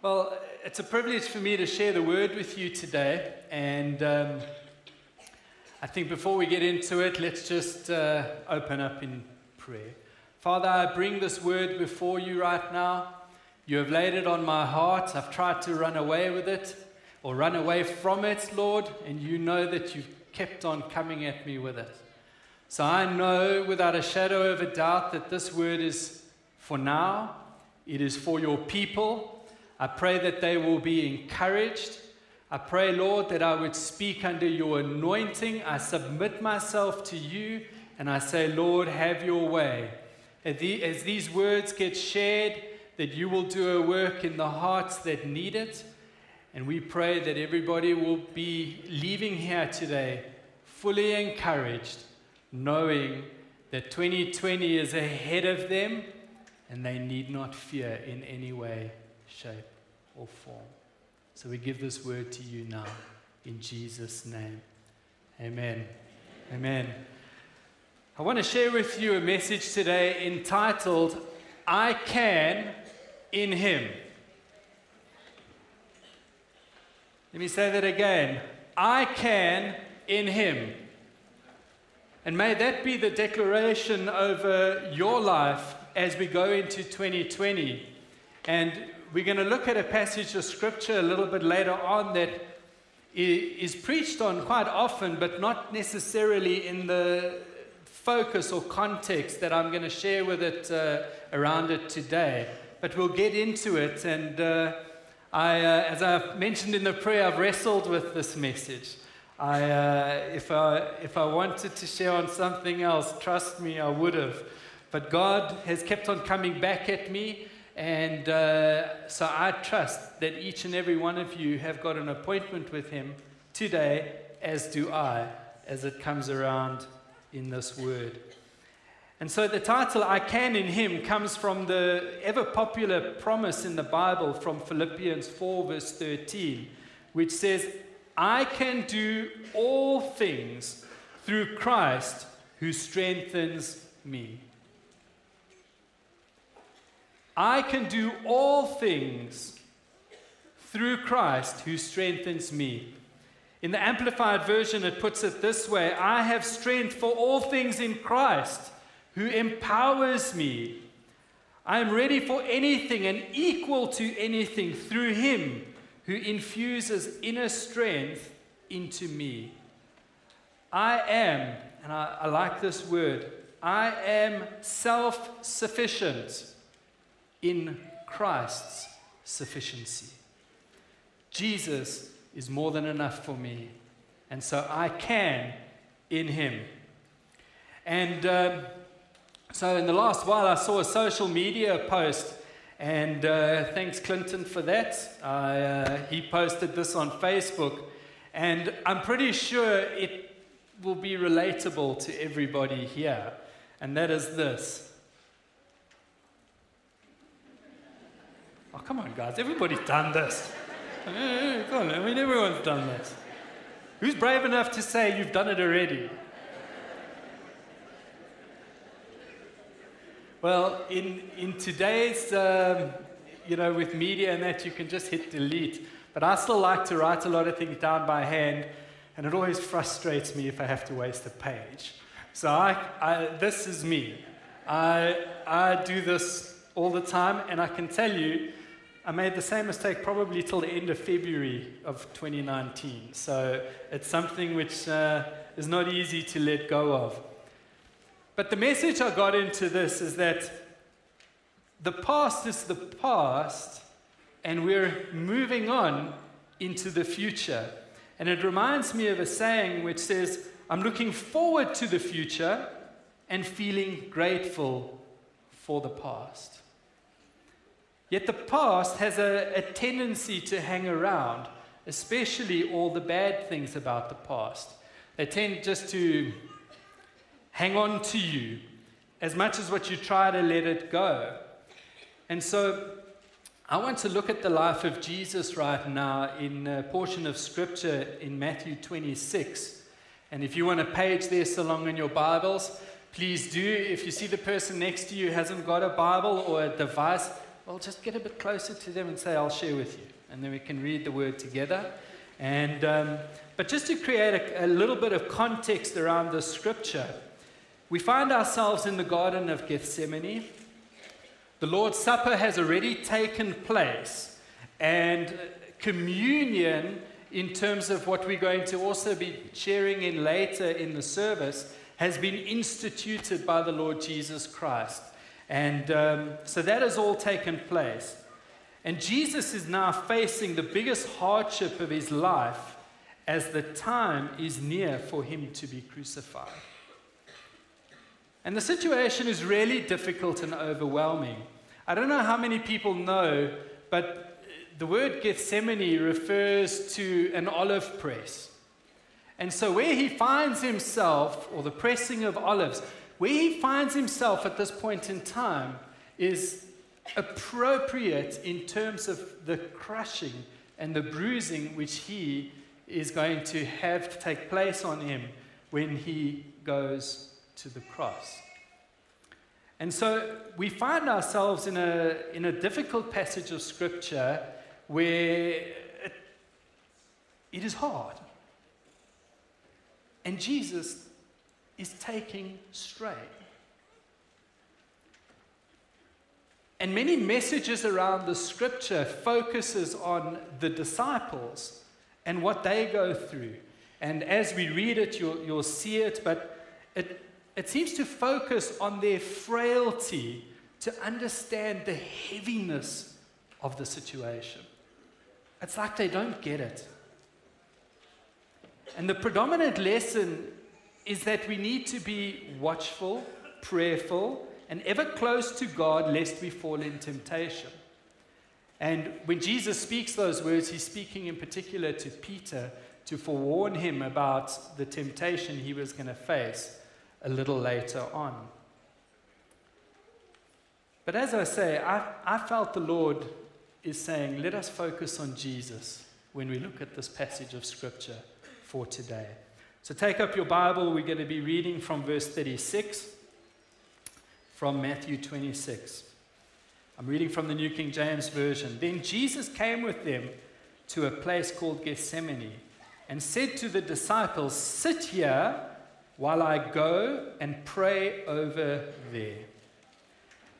Well, it's a privilege for me to share the word with you today. And um, I think before we get into it, let's just uh, open up in prayer. Father, I bring this word before you right now. You have laid it on my heart. I've tried to run away with it or run away from it, Lord, and you know that you've kept on coming at me with it. So I know without a shadow of a doubt that this word is for now, it is for your people. I pray that they will be encouraged. I pray, Lord, that I would speak under your anointing. I submit myself to you and I say, Lord, have your way. As these words get shared, that you will do a work in the hearts that need it. And we pray that everybody will be leaving here today fully encouraged, knowing that 2020 is ahead of them and they need not fear in any way shape, or form. So we give this word to you now in Jesus' name. Amen. Amen. I want to share with you a message today entitled, I Can in Him. Let me say that again. I can in Him. And may that be the declaration over your life as we go into 2020. And we're going to look at a passage of scripture a little bit later on that is preached on quite often, but not necessarily in the focus or context that I'm going to share with it uh, around it today. But we'll get into it. And uh, I, uh, as I mentioned in the prayer, I've wrestled with this message. I, uh, if, I, if I wanted to share on something else, trust me, I would have. But God has kept on coming back at me and uh, so I trust that each and every one of you have got an appointment with Him today, as do I, as it comes around in this word. And so the title, I Can in Him, comes from the ever popular promise in the Bible from Philippians 4, verse 13, which says, I can do all things through Christ who strengthens me. I can do all things through Christ who strengthens me. In the Amplified Version, it puts it this way I have strength for all things in Christ who empowers me. I am ready for anything and equal to anything through Him who infuses inner strength into me. I am, and I, I like this word, I am self sufficient in Christ's sufficiency. Jesus is more than enough for me, and so I can in Him. And um, so, in the last while, I saw a social media post, and uh, thanks, Clinton, for that. I, uh, he posted this on Facebook, and I'm pretty sure it will be relatable to everybody here, and that is this Oh, come on, guys. Everybody's done this. come on, I mean, everyone's done this. Who's brave enough to say you've done it already? Well, in, in today's, um, you know, with media and that, you can just hit delete. But I still like to write a lot of things down by hand, and it always frustrates me if I have to waste a page. So I, I, this is me. I, I do this all the time, and I can tell you I made the same mistake probably till the end of February of 2019. So it's something which uh, is not easy to let go of. But the message I got into this is that the past is the past, and we're moving on into the future. And it reminds me of a saying which says, I'm looking forward to the future and feeling grateful for the past. Yet the past has a, a tendency to hang around, especially all the bad things about the past. They tend just to hang on to you as much as what you try to let it go. And so I want to look at the life of Jesus right now in a portion of scripture in Matthew 26. And if you want to page this along in your Bibles, please do. If you see the person next to you hasn't got a Bible or a device, well, just get a bit closer to them and say, I'll share with you. And then we can read the word together. And, um, but just to create a, a little bit of context around the scripture, we find ourselves in the Garden of Gethsemane. The Lord's Supper has already taken place, and communion, in terms of what we're going to also be sharing in later in the service, has been instituted by the Lord Jesus Christ. And um, so that has all taken place. And Jesus is now facing the biggest hardship of his life as the time is near for him to be crucified. And the situation is really difficult and overwhelming. I don't know how many people know, but the word Gethsemane refers to an olive press. And so, where he finds himself, or the pressing of olives, where he finds himself at this point in time is appropriate in terms of the crushing and the bruising which he is going to have to take place on him when he goes to the cross. And so we find ourselves in a, in a difficult passage of scripture where it, is hard. And Jesus is taking straight. And many messages around the scripture focuses on the disciples and what they go through. And as we read it, you'll, you'll see it, but it, it seems to focus on their frailty to understand the heaviness of the situation. It's like they don't get it. And the predominant lesson is that we need to be watchful, prayerful, and ever close to God lest we fall in temptation. And when Jesus speaks those words, he's speaking in particular to Peter to forewarn him about the temptation he was going to face a little later on. But as I say, I, I felt the Lord is saying, let us focus on Jesus when we look at this passage of Scripture for today. So take up your Bible. We're going to be reading from verse 36 from Matthew 26. I'm reading from the New King James Version. Then Jesus came with them to a place called Gethsemane and said to the disciples, Sit here while I go and pray over there.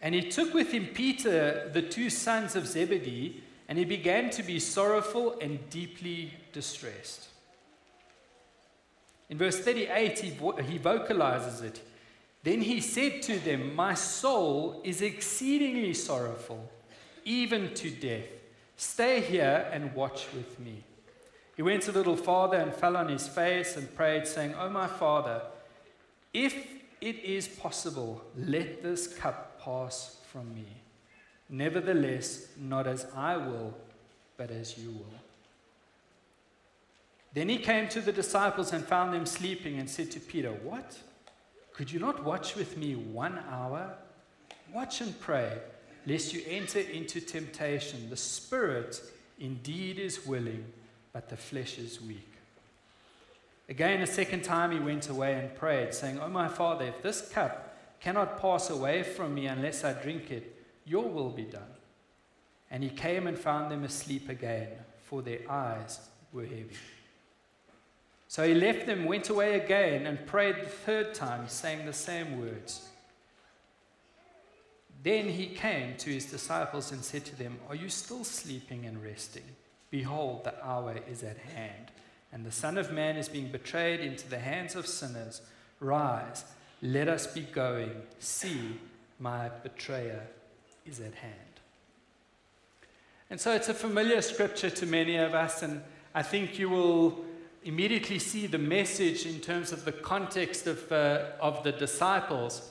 And he took with him Peter, the two sons of Zebedee, and he began to be sorrowful and deeply distressed. In verse 38, he, vo- he vocalizes it. Then he said to them, My soul is exceedingly sorrowful, even to death. Stay here and watch with me. He went a little farther and fell on his face and prayed, saying, Oh, my father, if it is possible, let this cup pass from me. Nevertheless, not as I will, but as you will. Then he came to the disciples and found them sleeping and said to Peter, What? Could you not watch with me one hour? Watch and pray, lest you enter into temptation. The spirit indeed is willing, but the flesh is weak. Again, a second time he went away and prayed, saying, Oh, my father, if this cup cannot pass away from me unless I drink it, your will be done. And he came and found them asleep again, for their eyes were heavy. So he left them, went away again, and prayed the third time, saying the same words. Then he came to his disciples and said to them, Are you still sleeping and resting? Behold, the hour is at hand, and the Son of Man is being betrayed into the hands of sinners. Rise, let us be going. See, my betrayer is at hand. And so it's a familiar scripture to many of us, and I think you will immediately see the message in terms of the context of, uh, of the disciples.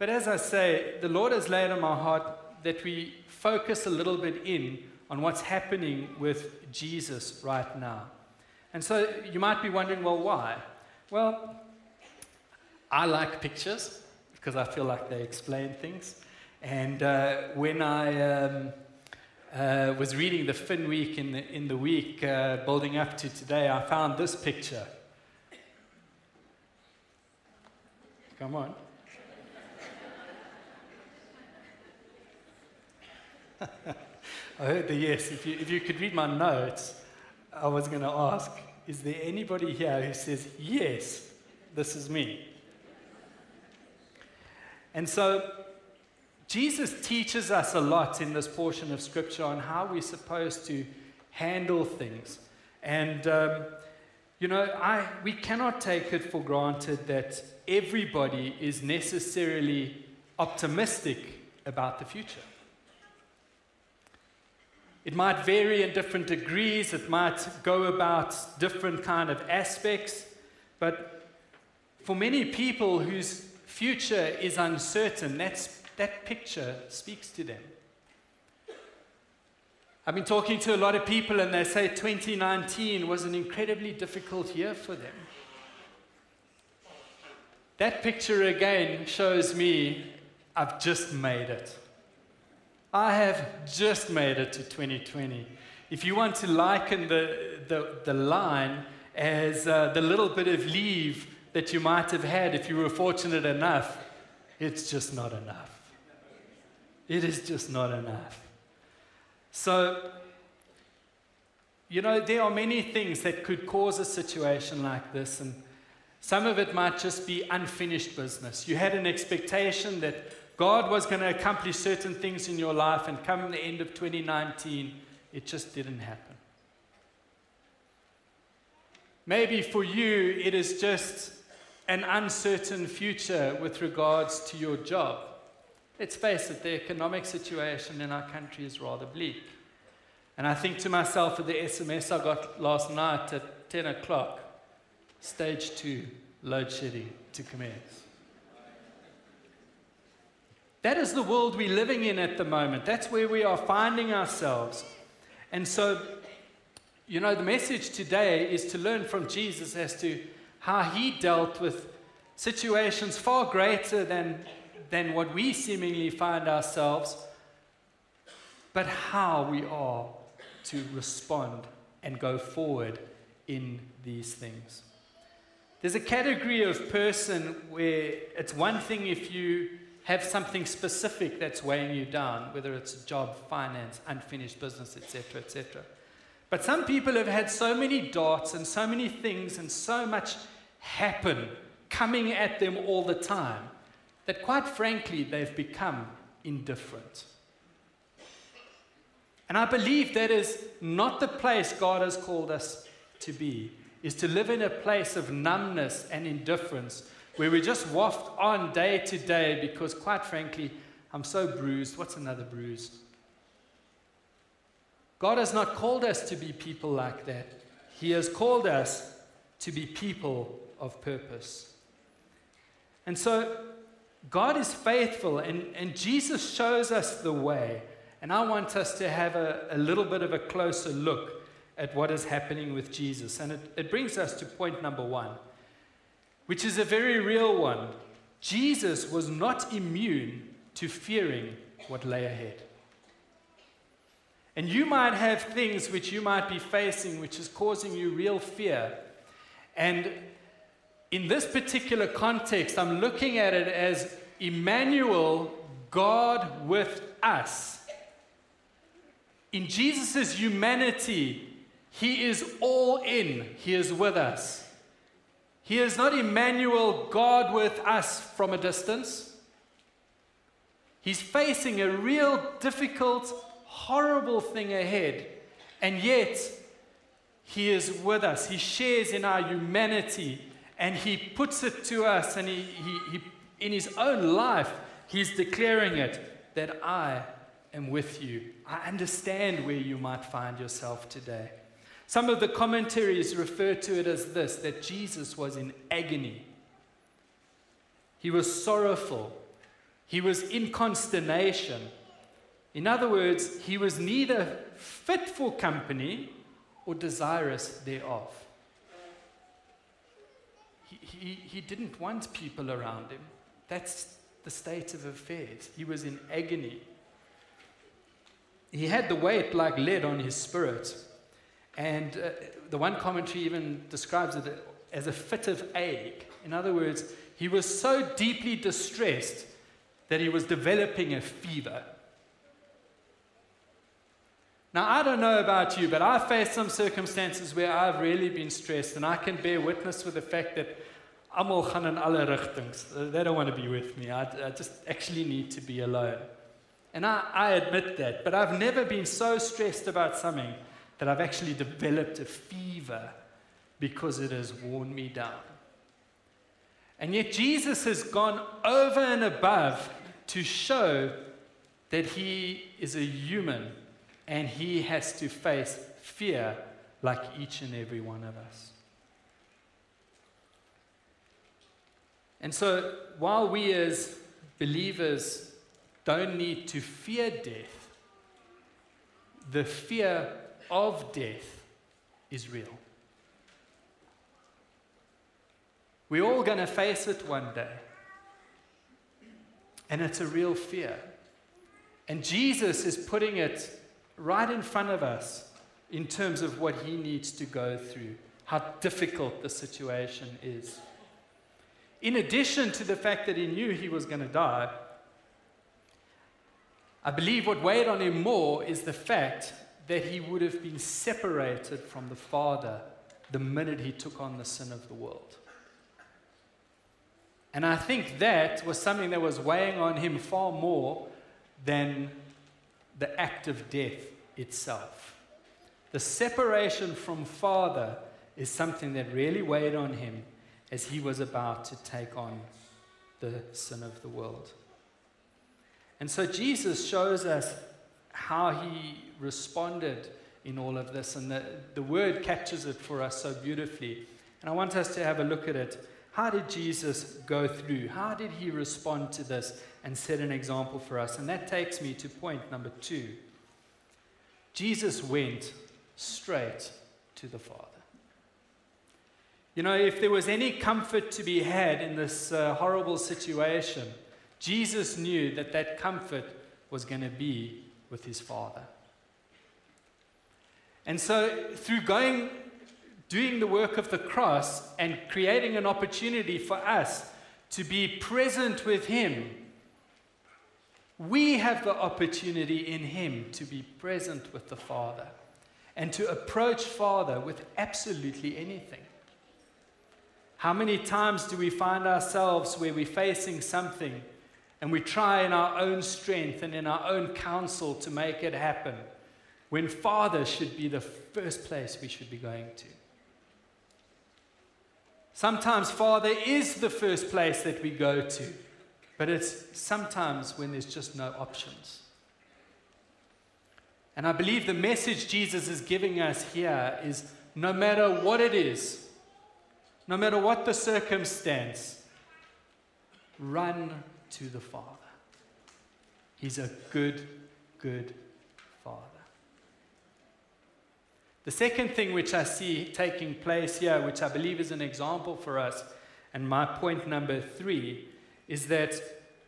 But as I say, the Lord has laid on my heart that we focus a little bit in on what's happening with Jesus right now. And so you might be wondering, well, why? Well, I like pictures because I feel like they explain things. And uh, when I. Um, uh, was reading the Finweek in the, in the week uh, building up to today, I found this picture. Come on. I heard the yes. If you, if you could read my notes, I was going to ask Is there anybody here who says, Yes, this is me? And so, Jesus teaches us a lot in this portion of Scripture on how we're supposed to handle things. And, um, you know, I, we cannot take it for granted that everybody is necessarily optimistic about the future. It might vary in different degrees, it might go about different kind of aspects, but for many people whose future is uncertain, that's, that picture speaks to them. I've been talking to a lot of people, and they say 2019 was an incredibly difficult year for them. That picture again shows me I've just made it. I have just made it to 2020. If you want to liken the, the, the line as uh, the little bit of leave that you might have had if you were fortunate enough, it's just not enough. It is just not enough. So, you know, there are many things that could cause a situation like this, and some of it might just be unfinished business. You had an expectation that God was going to accomplish certain things in your life, and come the end of 2019, it just didn't happen. Maybe for you, it is just an uncertain future with regards to your job. Let's face it, the economic situation in our country is rather bleak. And I think to myself with the SMS I got last night at 10 o'clock, stage two, load shedding to commence. That is the world we're living in at the moment. That's where we are finding ourselves. And so, you know, the message today is to learn from Jesus as to how he dealt with situations far greater than, than what we seemingly find ourselves, but how we are to respond and go forward in these things. There's a category of person where it's one thing if you have something specific that's weighing you down, whether it's a job, finance, unfinished business, etc., etc. But some people have had so many darts and so many things and so much happen coming at them all the time that, quite frankly, they've become indifferent. And I believe that is not the place God has called us to be, is to live in a place of numbness and indifference where we just waft on day to day because, quite frankly, I'm so bruised. What's another bruise? God has not called us to be people like that. He has called us to be people of purpose. And so, God is faithful, and, and Jesus shows us the way. And I want us to have a, a little bit of a closer look at what is happening with Jesus. And it, it brings us to point number one which is a very real one. Jesus was not immune to fearing what lay ahead. And you might have things which you might be facing which is causing you real fear. And in this particular context, I'm looking at it as Emmanuel, God with us. In Jesus' humanity, He is all in, He is with us. He is not Emmanuel, God with us from a distance. He's facing a real difficult, horrible thing ahead. And yet, He is with us. He shares in our humanity and He puts it to us. And he, he, he, in His own life, He's declaring it that I am with you. I understand where you might find yourself today. Some of the commentaries refer to it as this that Jesus was in agony. He was sorrowful. He was in consternation. In other words, he was neither fit for company or desirous thereof. He, he, didn't want people around him. That's the state of affairs. He was in agony. He had the weight like lead on his spirit. And uh, the one commentary even describes it as a fit of ague. In other words, he was so deeply distressed that he was developing a fever. Now, I don't know about you, but I've faced some circumstances where I've really been stressed, and I can bear witness with the fact that almal gaan in alle rigtings. Uh, they don't want to be with me. I, I just actually need to be alone. And I, I admit that, but I've never been so stressed about something that I've actually developed a fever because it has worn me down. And yet, Jesus has gone over and above to show that he is a human and he has to face fear like each and every one of us. And so, while we as believers don't need to fear death, the fear of death is real. We're all going to face it one day. And it's a real fear. And Jesus is putting it right in front of us in terms of what he needs to go through, how difficult the situation is. In addition to the fact that he knew he was going to die, I believe what weighed on him more is the fact that he would have been separated from the Father the minute he took on the sin of the world. And I think that was something that was weighing on him far more than the act of death itself. The separation from Father is something that really weighed on him as he was about to take on the sin of the world. And so Jesus shows us how he responded in all of this, and the, the word captures it for us so beautifully. And I want us to have a look at it. How did Jesus go through? How did he respond to this and set an example for us? And that takes me to point number two. Jesus went straight to the Father. You know, if there was any comfort to be had in this uh, horrible situation, Jesus knew that that comfort was going to be with his Father. And so, through going, doing the work of the cross and creating an opportunity for us to be present with him, we have the opportunity in him to be present with the Father and to approach Father with absolutely anything. How many times do we find ourselves where we're facing something and we try in our own strength and in our own counsel to make it happen when Father should be the first place we should be going to? Sometimes Father is the first place that we go to, but it's sometimes when there's just no options. And I believe the message Jesus is giving us here is no matter what it is, no matter what the circumstance, run to the Father. He's a good, good Father. The second thing which I see taking place here, which I believe is an example for us, and my point number three, is that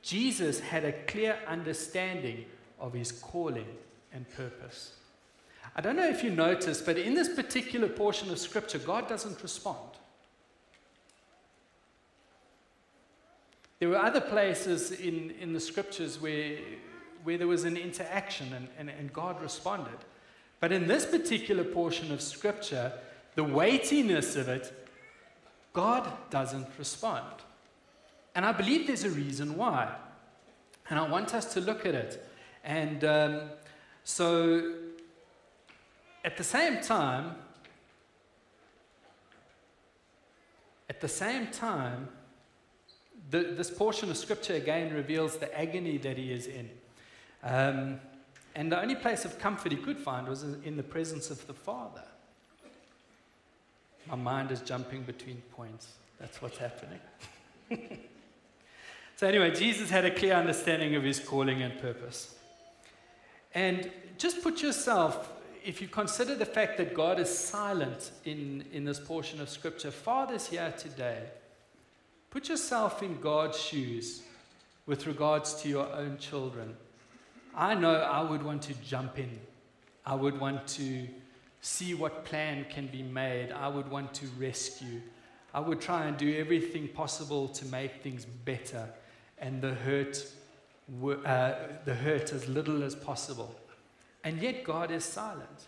Jesus had a clear understanding of his calling and purpose. I don't know if you noticed, but in this particular portion of Scripture, God doesn't respond. There were other places in, in the scriptures where, where there was an interaction and, and, and God responded. But in this particular portion of scripture, the weightiness of it, God doesn't respond. And I believe there's a reason why. And I want us to look at it. And um, so, at the same time, at the same time, the, this portion of scripture again reveals the agony that he is in. Um, and the only place of comfort he could find was in the presence of the Father. My mind is jumping between points. That's what's happening. so, anyway, Jesus had a clear understanding of his calling and purpose. And just put yourself, if you consider the fact that God is silent in, in this portion of Scripture, Father's here today Put yourself in God's shoes with regards to your own children. I know I would want to jump in. I would want to see what plan can be made. I would want to rescue. I would try and do everything possible to make things better and the hurt, uh, the hurt as little as possible. And yet God is silent.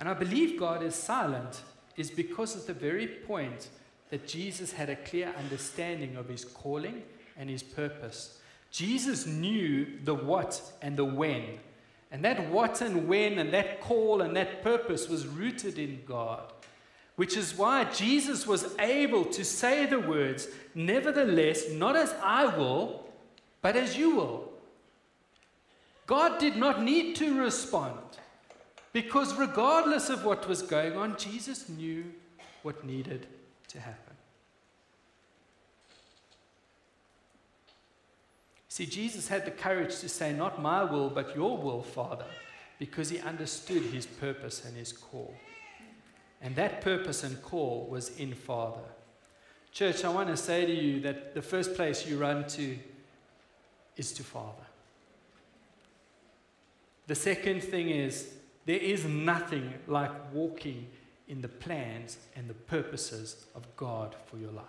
And I believe God is silent is because of the very point that Jesus had a clear understanding of his calling and his purpose. Jesus knew the what and the when. And that what and when and that call and that purpose was rooted in God. Which is why Jesus was able to say the words, Nevertheless, not as I will, but as you will. God did not need to respond because, regardless of what was going on, Jesus knew what needed to happen. See, Jesus had the courage to say, Not my will, but your will, Father, because he understood his purpose and his call. And that purpose and call was in Father. Church, I want to say to you that the first place you run to is to Father. The second thing is there is nothing like walking in the plans and the purposes of God for your life.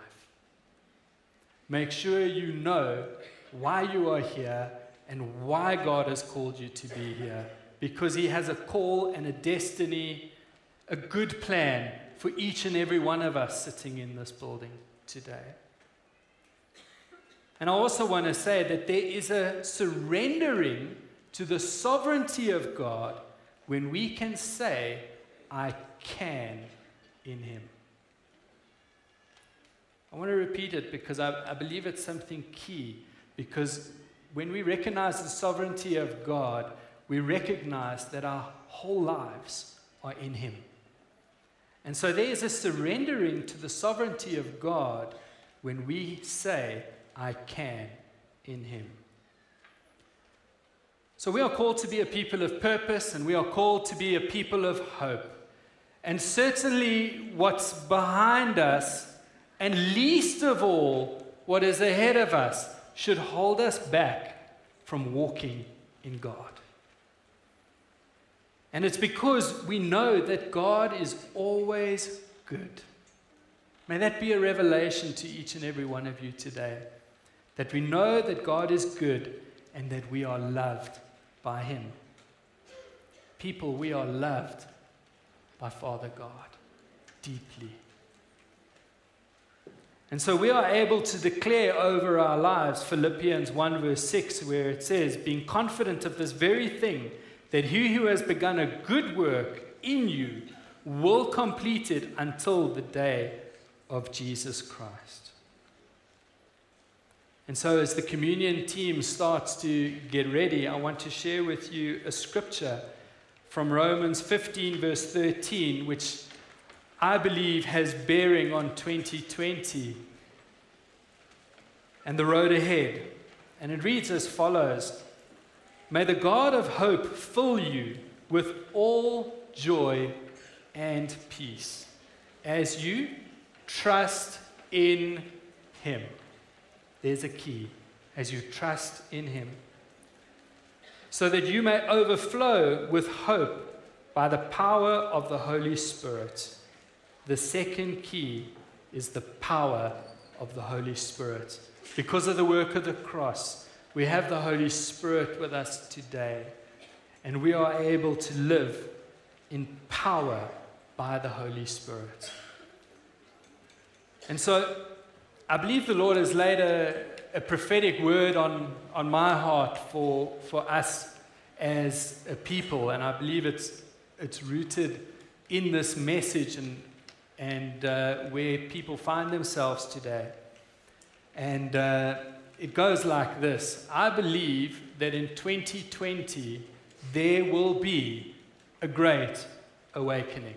Make sure you know why you are here and why God has called you to be here because He has a call and a destiny a good plan for each and every one of us sitting in this building today. And I also want to say that there is a surrendering to the sovereignty of God when we can say, I can in Him. I want to repeat it because I, I, believe it's something key. Because when we recognize the sovereignty of God, we recognize that our whole lives are in Him. And so there is a surrendering to the sovereignty of God when we say, I can in Him. So we are called to be a people of purpose and we are called to be a people of hope. And certainly, what's behind us, and least of all, what is ahead of us, should hold us back from walking in God. And it's because we know that God is always good. May that be a revelation to each and every one of you today. That we know that God is good and that we are loved by Him. People, we are loved by Father God deeply. And so we are able to declare over our lives Philippians 1, verse 6, where it says, Being confident of this very thing, that he who has begun a good work in you will complete it until the day of Jesus Christ. And so, as the communion team starts to get ready, I want to share with you a scripture from Romans 15, verse 13, which I believe has bearing on 2020 and the road ahead. And it reads as follows May the God of hope fill you with all joy and peace as you trust in Him. There's a key. As you trust in Him. So that you may overflow with hope by the power of the Holy Spirit. The second key is the power of the Holy Spirit. Because of the work of the cross, we have the Holy Spirit with us today, and we are able to live in power by the Holy Spirit. And so I believe the Lord has laid a, a prophetic word on, on my heart for, for us as a people, and I believe it's, it's rooted in this message and, and uh, where people find themselves today. And uh, it goes like this I believe that in 2020 there will be a great awakening.